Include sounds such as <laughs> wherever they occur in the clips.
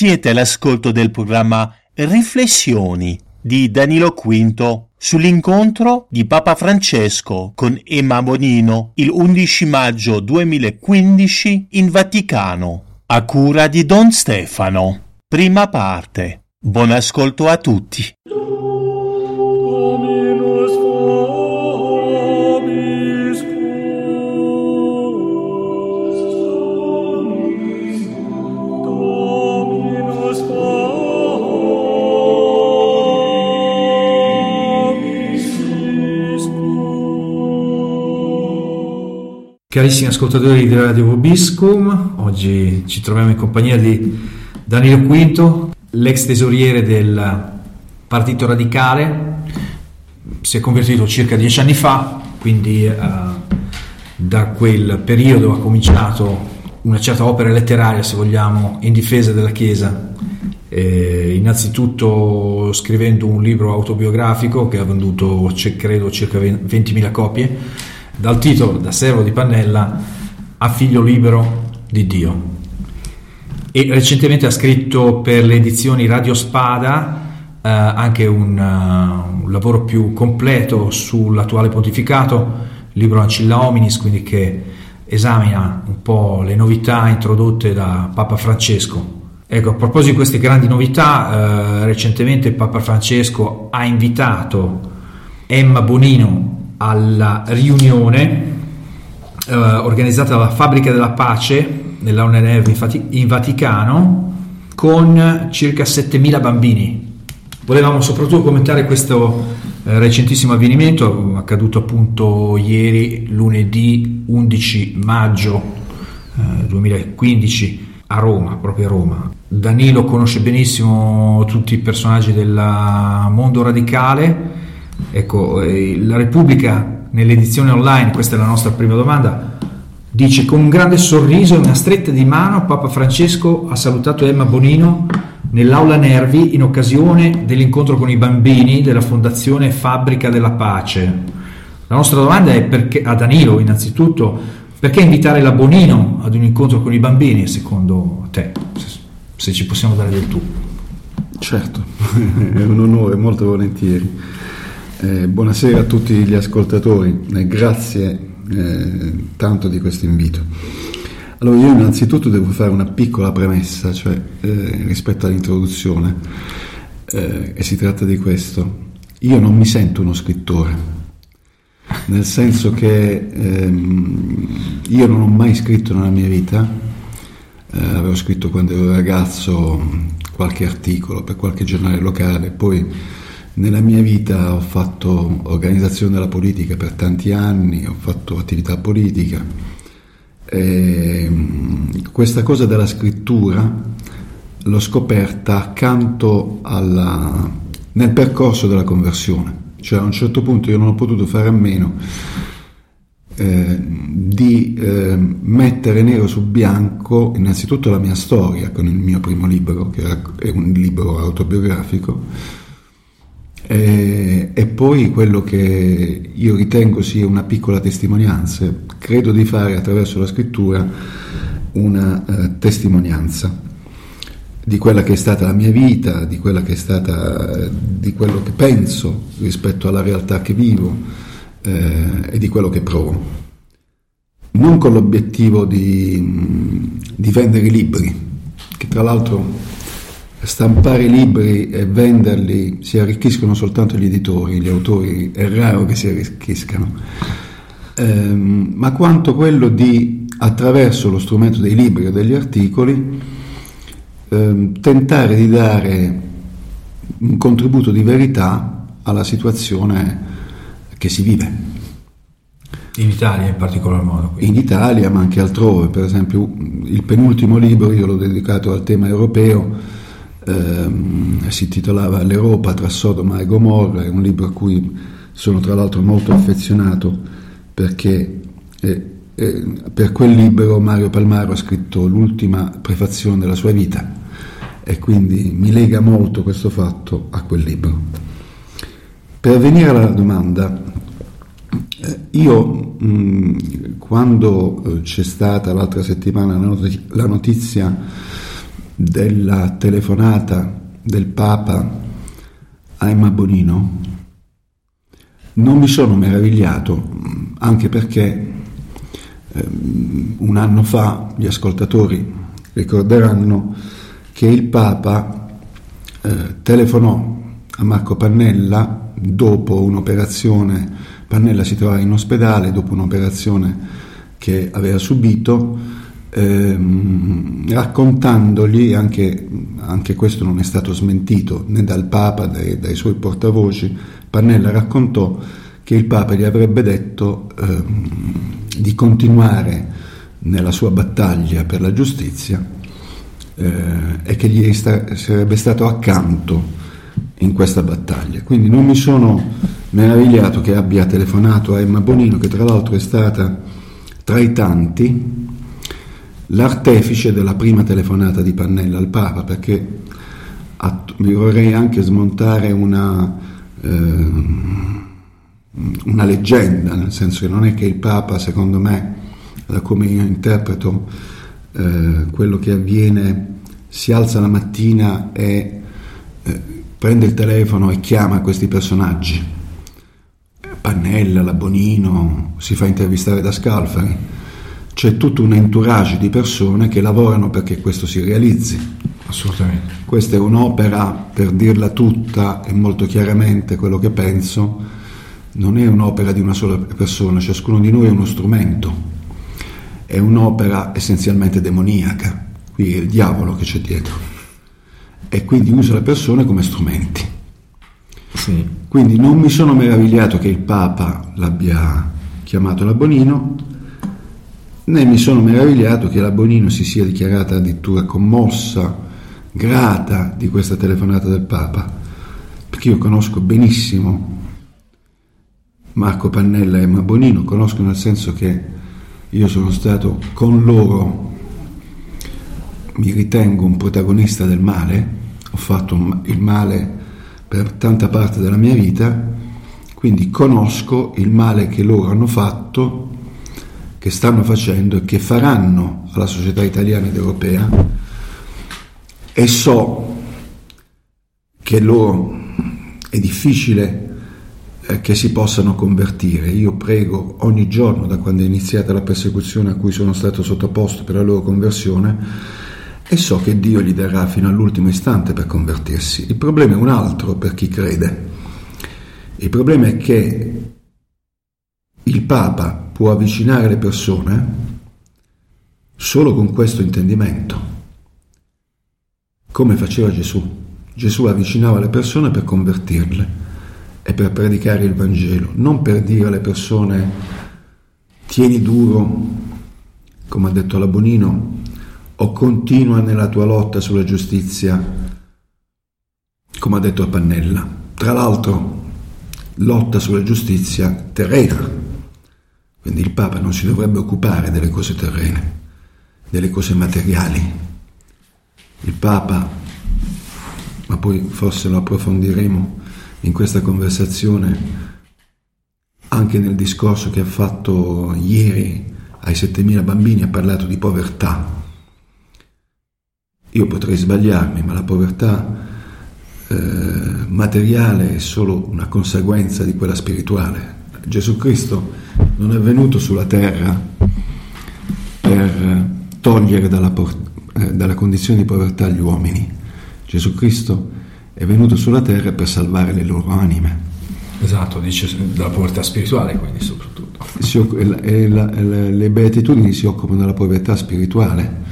Siete all'ascolto del programma Riflessioni di Danilo Quinto sull'incontro di Papa Francesco con Emma Bonino il 11 maggio 2015 in Vaticano, a cura di Don Stefano. Prima parte. Buon ascolto a tutti. Carissimi ascoltatori di Radio Vobiscum, oggi ci troviamo in compagnia di Danilo Quinto, l'ex tesoriere del Partito Radicale, si è convertito circa dieci anni fa, quindi eh, da quel periodo ha cominciato una certa opera letteraria, se vogliamo, in difesa della Chiesa. Eh, innanzitutto scrivendo un libro autobiografico che ha venduto, credo, circa 20.000 copie, dal titolo Da servo di Pannella a figlio libero di Dio. E recentemente ha scritto per le edizioni Radio Spada eh, anche un, uh, un lavoro più completo sull'attuale pontificato, il libro Ancilla Hominis, quindi che esamina un po' le novità introdotte da Papa Francesco. Ecco, a proposito di queste grandi novità, eh, recentemente Papa Francesco ha invitato Emma Bonino alla riunione eh, organizzata dalla Fabbrica della Pace in, Fati- in Vaticano con circa 7.000 bambini. Volevamo soprattutto commentare questo eh, recentissimo avvenimento accaduto appunto ieri, lunedì 11 maggio eh, 2015 a Roma, proprio a Roma. Danilo conosce benissimo tutti i personaggi del mondo radicale. Ecco, eh, la Repubblica nell'edizione online, questa è la nostra prima domanda, dice con un grande sorriso e una stretta di mano Papa Francesco ha salutato Emma Bonino nell'aula Nervi in occasione dell'incontro con i bambini della Fondazione Fabbrica della Pace. La nostra domanda è perché, a Danilo innanzitutto, perché invitare la Bonino ad un incontro con i bambini, secondo te, se, se ci possiamo dare del tu? Certo, <laughs> è un onore, molto volentieri. Eh, buonasera a tutti gli ascoltatori e grazie eh, tanto di questo invito. Allora io innanzitutto devo fare una piccola premessa, cioè eh, rispetto all'introduzione, eh, e si tratta di questo. Io non mi sento uno scrittore, nel senso che ehm, io non ho mai scritto nella mia vita, eh, avevo scritto quando ero ragazzo qualche articolo per qualche giornale locale, poi nella mia vita ho fatto organizzazione della politica per tanti anni, ho fatto attività politica. E questa cosa della scrittura l'ho scoperta accanto alla, nel percorso della conversione, cioè a un certo punto io non ho potuto fare a meno eh, di eh, mettere nero su bianco innanzitutto la mia storia con il mio primo libro, che è un libro autobiografico, e, e, poi quello che io ritengo sia una piccola testimonianza, credo di fare attraverso la scrittura una uh, testimonianza di quella che è stata la mia vita, di quella che è stata, di quello che penso rispetto alla realtà che vivo eh, e di quello che provo. Non con l'obiettivo di, di vendere libri, che tra l'altro stampare libri e venderli si arricchiscono soltanto gli editori, gli autori è raro che si arricchiscano, ehm, ma quanto quello di, attraverso lo strumento dei libri o degli articoli, ehm, tentare di dare un contributo di verità alla situazione che si vive. In Italia in particolar modo. Quindi. In Italia, ma anche altrove. Per esempio, il penultimo libro io l'ho dedicato al tema europeo, ehm, si intitolava L'Europa tra Sodoma e Gomorra, è un libro a cui sono tra l'altro molto affezionato perché eh, eh, per quel libro Mario Palmaro ha scritto l'ultima prefazione della sua vita e quindi mi lega molto questo fatto a quel libro. Per venire alla domanda, eh, io mh, quando eh, c'è stata l'altra settimana la notizia della telefonata del Papa a Emma Bonino, non mi sono meravigliato, anche perché eh, un anno fa gli ascoltatori ricorderanno che il Papa eh, telefonò a Marco Pannella dopo un'operazione, Pannella si trovava in ospedale dopo un'operazione che aveva subito, ehm, raccontandogli, anche, anche, questo non è stato smentito né dal Papa né dai suoi portavoci, Pannella raccontò che il Papa gli avrebbe detto ehm, di continuare nella sua battaglia per la giustizia eh, e che gli sta, sarebbe stato accanto in questa battaglia. Quindi non mi sono meravigliato che abbia telefonato a Emma Bonino, che tra l'altro è stata tra i tanti l'artefice della prima telefonata di Pannella al Papa, perché vi vorrei anche smontare una, eh, una leggenda, nel senso che non è che il Papa, secondo me, da come io interpreto eh, quello che avviene, si alza la mattina e eh, prende il telefono e chiama questi personaggi. Pannella, Labonino, si fa intervistare da Scalfari. C'è tutto un entourage di persone che lavorano perché questo si realizzi. Assolutamente. Questa è un'opera, per dirla tutta e molto chiaramente quello che penso, non è un'opera di una sola persona, ciascuno di noi è uno strumento è un'opera essenzialmente demoniaca, qui è il diavolo che c'è dietro, e quindi usa le persone come strumenti. Sì. Quindi non mi sono meravigliato che il Papa l'abbia chiamato la Bonino, né mi sono meravigliato che la Bonino si sia dichiarata addirittura commossa, grata di questa telefonata del Papa, perché io conosco benissimo Marco Pannella e Emma Bonino, conosco nel senso che io sono stato con loro, mi ritengo un protagonista del male, ho fatto il male per tanta parte della mia vita, quindi conosco il male che loro hanno fatto, che stanno facendo e che faranno alla società italiana ed europea e so che loro è difficile eh, che si possano convertire. Io prego ogni giorno da quando è iniziata la persecuzione a cui sono stato sottoposto per la loro conversione e so che Dio gli darà fino all'ultimo istante per convertirsi. Il problema è un altro per chi crede. Il problema è che il Papa può avvicinare le persone solo con questo intendimento, come faceva Gesù. Gesù avvicinava le persone per convertirle è per predicare il Vangelo, non per dire alle persone tieni duro, come ha detto la Bonino, o continua nella tua lotta sulla giustizia, come ha detto Pannella. Tra l'altro, lotta sulla giustizia terrena, quindi il Papa non si dovrebbe occupare delle cose terrene, delle cose materiali. Il Papa, ma poi forse lo approfondiremo, in questa conversazione, anche nel discorso che ha fatto ieri ai 7.000 bambini, ha parlato di povertà. Io potrei sbagliarmi, ma la povertà eh, materiale è solo una conseguenza di quella spirituale. Gesù Cristo non è venuto sulla terra per togliere dalla, eh, dalla condizione di povertà gli uomini. Gesù Cristo è venuto sulla terra per salvare le loro anime. Esatto, dice della povertà spirituale, quindi soprattutto. E la, e le beatitudini si occupano della povertà spirituale.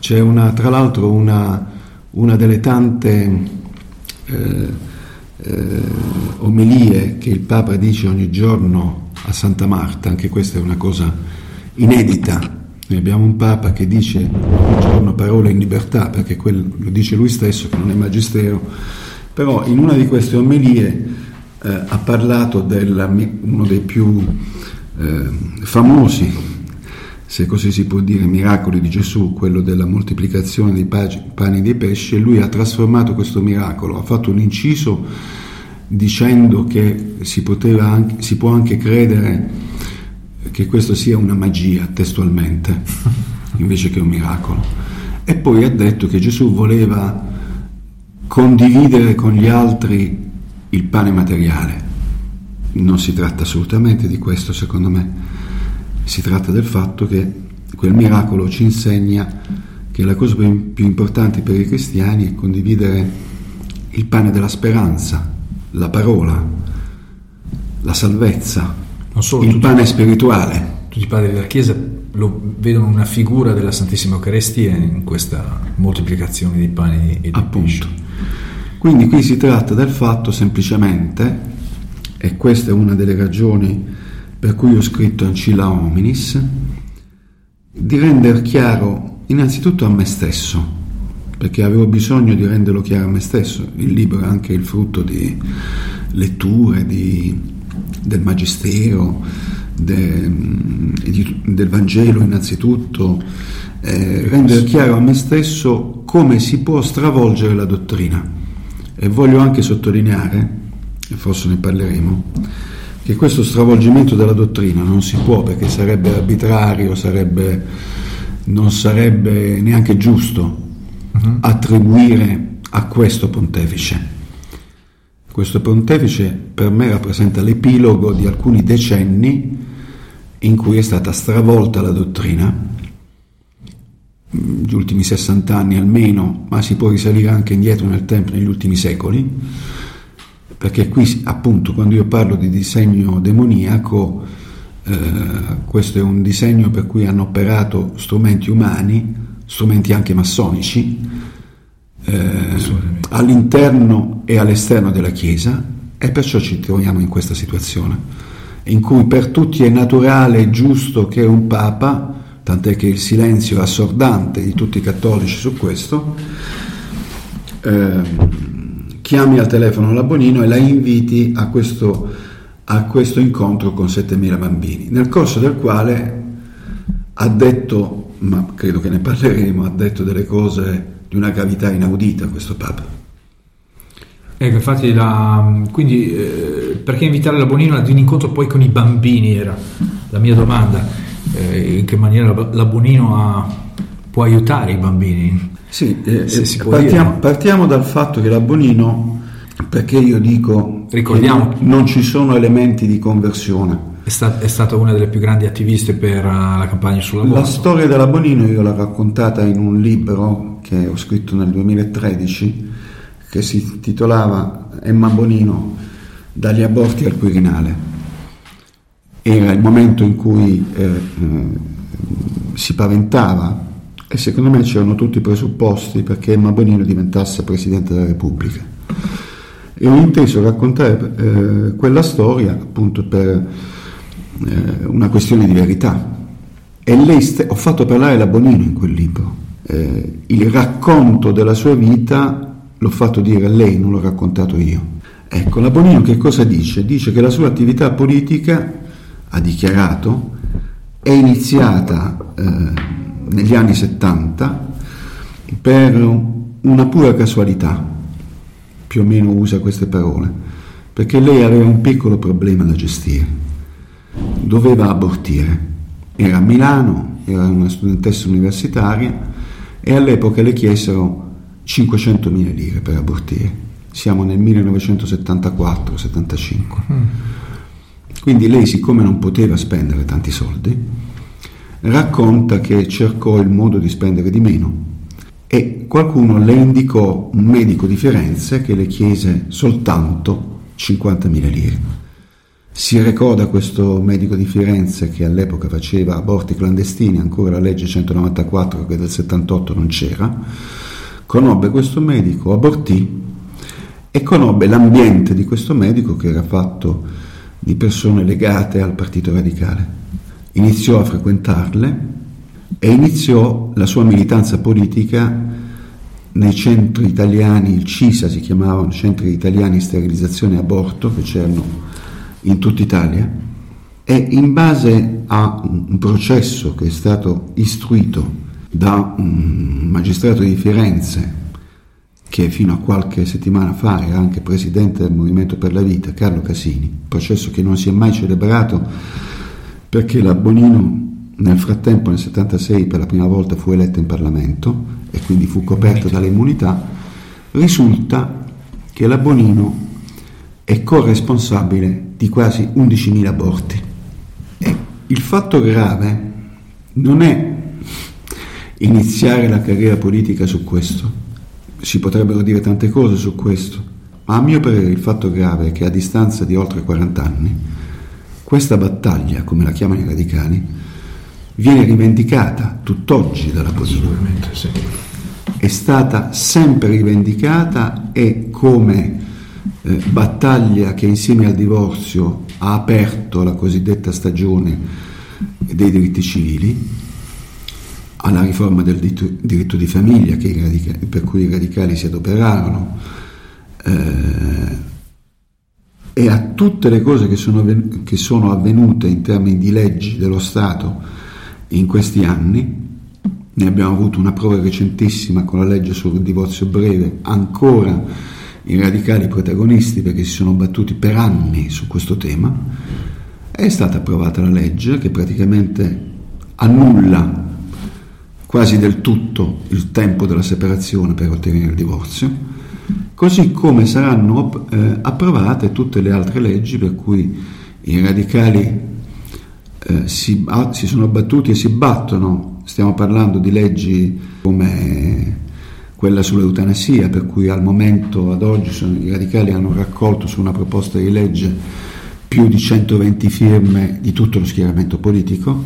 C'è una, tra l'altro una, una delle tante eh, eh, omelie che il Papa dice ogni giorno a Santa Marta, anche questa è una cosa inedita. Noi abbiamo un Papa che dice un giorno parole in libertà, perché quel, lo dice lui stesso che non è magistero, però in una di queste omelie eh, ha parlato di uno dei più eh, famosi, se così si può dire, miracoli di Gesù, quello della moltiplicazione dei pani e dei pesci, e lui ha trasformato questo miracolo, ha fatto un inciso dicendo che si, anche, si può anche credere che questo sia una magia testualmente, <laughs> invece che un miracolo. E poi ha detto che Gesù voleva condividere con gli altri il pane materiale. Non si tratta assolutamente di questo, secondo me. Si tratta del fatto che quel miracolo ci insegna che la cosa più importante per i cristiani è condividere il pane della speranza, la parola, la salvezza, solo, il pane spirituale. Tutti i padri della Chiesa lo vedono una figura della Santissima Eucaristia in questa moltiplicazione di pani e di Appunto. Quindi qui si tratta del fatto semplicemente, e questa è una delle ragioni per cui ho scritto Ancilla Hominis, di rendere chiaro innanzitutto a me stesso, perché avevo bisogno di renderlo chiaro a me stesso. Il libro è anche il frutto di letture, di, del Magistero, de, di, del Vangelo innanzitutto, eh, rendere chiaro a me stesso come si può stravolgere la dottrina. E voglio anche sottolineare, e forse ne parleremo, che questo stravolgimento della dottrina non si può perché sarebbe arbitrario, sarebbe, non sarebbe neanche giusto. Attribuire a questo pontefice. Questo pontefice per me rappresenta l'epilogo di alcuni decenni in cui è stata stravolta la dottrina, gli ultimi 60 anni almeno, ma si può risalire anche indietro nel tempo, negli ultimi secoli, perché qui appunto quando io parlo di disegno demoniaco, eh, questo è un disegno per cui hanno operato strumenti umani, strumenti anche massonici, eh, all'interno e all'esterno della Chiesa e perciò ci troviamo in questa situazione, in cui per tutti è naturale e giusto che un Papa, tant'è che il silenzio assordante di tutti i cattolici su questo, eh, chiami al telefono la Bonino e la inviti a questo, a questo incontro con 7.000 bambini, nel corso del quale ha detto ma credo che ne parleremo, ha detto delle cose di una gravità inaudita questo Papa. Ecco, infatti, la, quindi eh, perché invitare la Bonino ad un incontro poi con i bambini era la mia domanda, eh, in che maniera la, Bonino ha, può aiutare i bambini? Sì, eh, partiamo, partiamo, dal fatto che la Bonino, perché io dico, Ricordiamo, non ci sono elementi di conversione, è, è, stata una delle più grandi attiviste per uh, la campagna sull'aborto. La storia della Bonino io l'ho raccontata in un libro che ho scritto nel 2013 che si titolava Emma Bonino dagli aborti al Quirinale. Era il momento in cui eh, eh, si paventava e secondo me c'erano tutti i presupposti perché Emma Bonino diventasse Presidente della Repubblica. E ho inteso raccontare eh, quella storia appunto per eh, una questione di verità. E lei st- ho fatto parlare la Bonino in quel libro. Eh, il racconto della sua vita l'ho fatto dire a lei, non l'ho raccontato io. Ecco, la Bonino che cosa dice? Dice che la sua attività politica, ha dichiarato, è iniziata eh, negli anni 70 per una pura casualità, più o meno usa queste parole, perché lei aveva un piccolo problema da gestire doveva abortire. Era a Milano, era una studentessa universitaria e all'epoca le chiesero 500.000 lire per abortire. Siamo nel 1974-75. Mm. Quindi lei, siccome non poteva spendere tanti soldi, racconta che cercò il modo di spendere di meno e qualcuno le indicò un medico di Firenze che le chiese soltanto 50.000 lire. Si ricorda questo medico di Firenze che all'epoca faceva aborti clandestini, ancora la legge 194 che del 78 non c'era, conobbe questo medico, abortì e conobbe l'ambiente di questo medico che era fatto di persone legate al Partito Radicale. Iniziò a frequentarle e iniziò la sua militanza politica nei centri italiani, il CISA si chiamavano, Centri Italiani Sterilizzazione e Aborto, che c'erano in tutta Italia, e in base a un processo che è stato istruito da un magistrato di Firenze, che fino a qualche settimana fa era anche presidente del Movimento per la Vita, Carlo Casini, processo che non si è mai celebrato perché la Bonino nel frattempo nel 76 per la prima volta fu eletta in Parlamento e quindi fu coperta dalle immunità, risulta che la Bonino è corresponsabile di quasi 11.000 aborti. E il fatto grave non è iniziare la carriera politica su questo, si potrebbero dire tante cose su questo, ma a mio parere il fatto grave è che a distanza di oltre 40 anni questa battaglia, come la chiamano i radicali, viene rivendicata tutt'oggi dalla politica. Sì. È stata sempre rivendicata e come eh, battaglia che insieme al divorzio ha aperto la cosiddetta stagione dei diritti civili, alla riforma del diritto, diritto di famiglia radicali, per cui i radicali si adoperarono, eh, e a tutte le cose che sono, che sono avvenute in termini di leggi dello Stato in questi anni, ne abbiamo avuto una prova recentissima con la legge sul divorzio breve, ancora i radicali protagonisti perché si sono battuti per anni su questo tema, è stata approvata la legge che praticamente annulla quasi del tutto il tempo della separazione per ottenere il divorzio, così come saranno eh, approvate tutte le altre leggi per cui i radicali eh, si, si, sono battuti e si battono, stiamo parlando di leggi come quella sull'eutanasia, per cui al momento, ad oggi, sono, i radicali hanno raccolto su una proposta di legge più di 120 firme di tutto lo schieramento politico,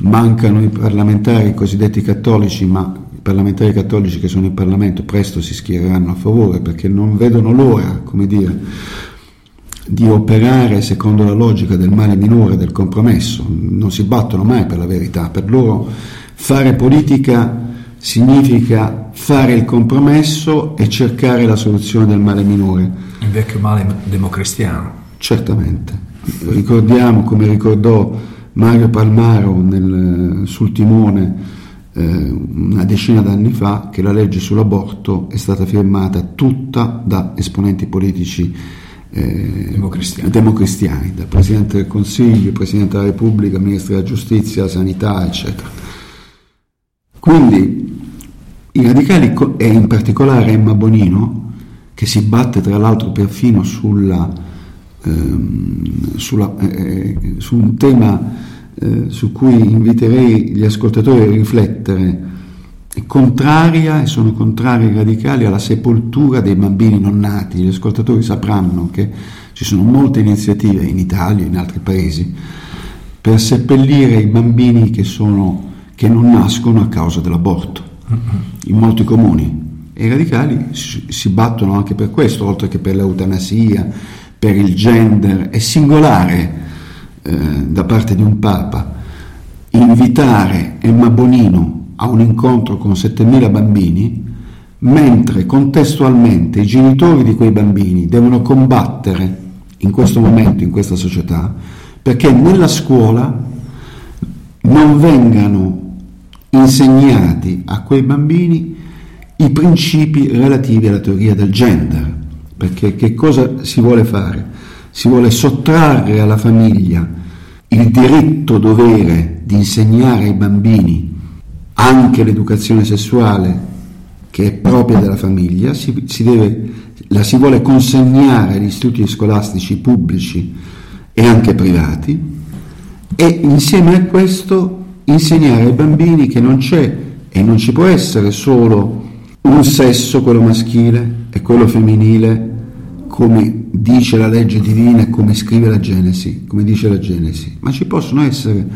mancano i parlamentari cosiddetti cattolici, ma i parlamentari cattolici che sono in Parlamento presto si schiereranno a favore perché non vedono l'ora, come dire, di operare secondo la logica del male minore, del compromesso, non si battono mai per la verità, per loro fare politica significa fare il compromesso e cercare la soluzione del male minore. Il vecchio male democristiano. Certamente. Ricordiamo, come ricordò Mario Palmaro nel, sul timone eh, una decina d'anni fa, che la legge sull'aborto è stata firmata tutta da esponenti politici eh, democristiani. democristiani, dal Presidente del Consiglio, Presidente della Repubblica, Ministro della Giustizia, Sanità, eccetera. Quindi i radicali e in particolare Emma Bonino, che si batte tra l'altro perfino sulla, ehm, sulla, eh, su un tema eh, su cui inviterei gli ascoltatori a riflettere, è contraria e sono contrari radicali alla sepoltura dei bambini non nati. Gli ascoltatori sapranno che ci sono molte iniziative in Italia e in altri paesi per seppellire i bambini che, sono, che non nascono a causa dell'aborto, in molti comuni. E i radicali si battono anche per questo, oltre che per l'eutanasia, per il gender. È singolare eh, da parte di un Papa invitare Emma Bonino a un incontro con 7.000 bambini, mentre contestualmente i genitori di quei bambini devono combattere in questo momento, in questa società, perché nella scuola non vengano insegnati a quei bambini i principi relativi alla teoria del gender. Perché che cosa si vuole fare? Si vuole sottrarre alla famiglia il diritto dovere di insegnare ai bambini anche l'educazione sessuale che è propria della famiglia, si, si deve, la si vuole consegnare agli istituti scolastici pubblici e anche privati e insieme a questo insegnare ai bambini che non c'è e non ci può essere solo un sesso, quello maschile e quello femminile, come dice la legge divina e come scrive la Genesi, come dice la Genesi, ma ci possono essere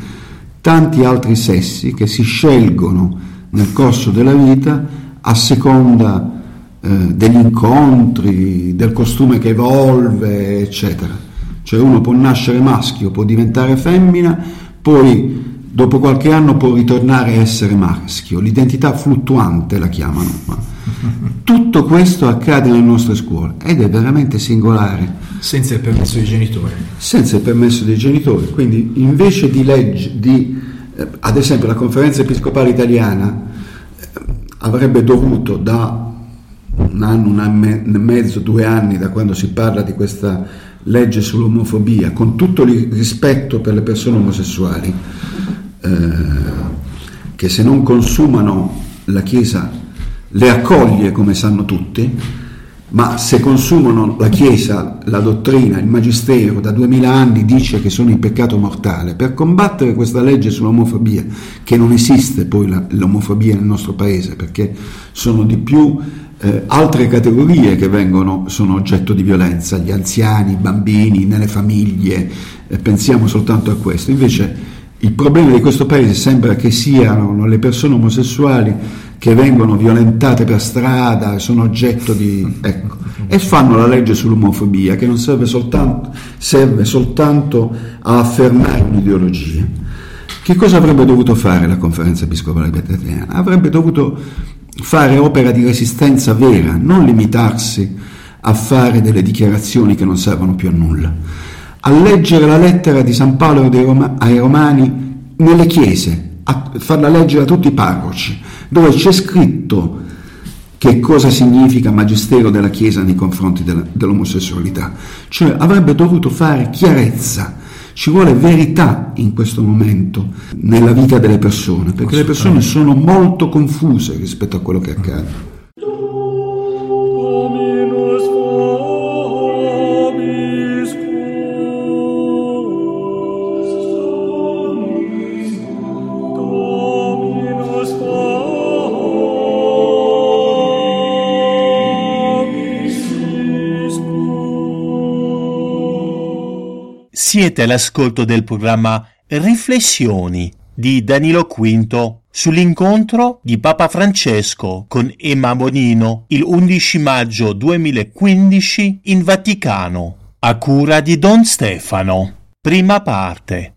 tanti altri sessi che si scelgono nel corso della vita a seconda eh, degli incontri, del costume che evolve, eccetera. cioè uno può nascere maschio, può diventare femmina, poi dopo qualche anno può ritornare a essere maschio, l'identità fluttuante la chiamano. Tutto questo accade nelle nostre scuole ed è veramente singolare. Senza il permesso dei genitori. Senza il permesso dei genitori, quindi invece di legge, di, eh, ad esempio la conferenza episcopale italiana eh, avrebbe dovuto da un anno, un anno e mezzo, due anni da quando si parla di questa legge sull'omofobia, con tutto il rispetto per le persone omosessuali, che se non consumano la Chiesa le accoglie come sanno tutti, ma se consumano la Chiesa, la dottrina, il Magistero da duemila anni dice che sono in peccato mortale, per combattere questa legge sull'omofobia, che non esiste poi la, l'omofobia nel nostro paese, perché sono di più eh, altre categorie che vengono, sono oggetto di violenza, gli anziani, i bambini, nelle famiglie, eh, pensiamo soltanto a questo. Invece il problema di questo paese sembra che siano le persone omosessuali che vengono violentate per strada, sono oggetto di... Ecco, e fanno la legge sull'omofobia che non serve soltanto, serve soltanto a affermare un'ideologia. Che cosa avrebbe dovuto fare la conferenza episcopale italiana? Avrebbe dovuto fare opera di resistenza vera, non limitarsi a fare delle dichiarazioni che non servono più a nulla, a leggere la lettera di San Paolo ai Romani nelle chiese, a farla leggere a tutti i parroci, dove c'è scritto che cosa significa magistero della Chiesa nei confronti della, dell'omosessualità. Cioè avrebbe dovuto fare chiarezza, ci vuole verità in questo momento nella vita delle persone, perché le persone sono molto confuse rispetto a quello che accade. Siete all'ascolto del programma Riflessioni di Danilo Quinto sull'incontro di Papa Francesco con Emma Bonino il 11 maggio 2015 in Vaticano, a cura di Don Stefano. Prima parte.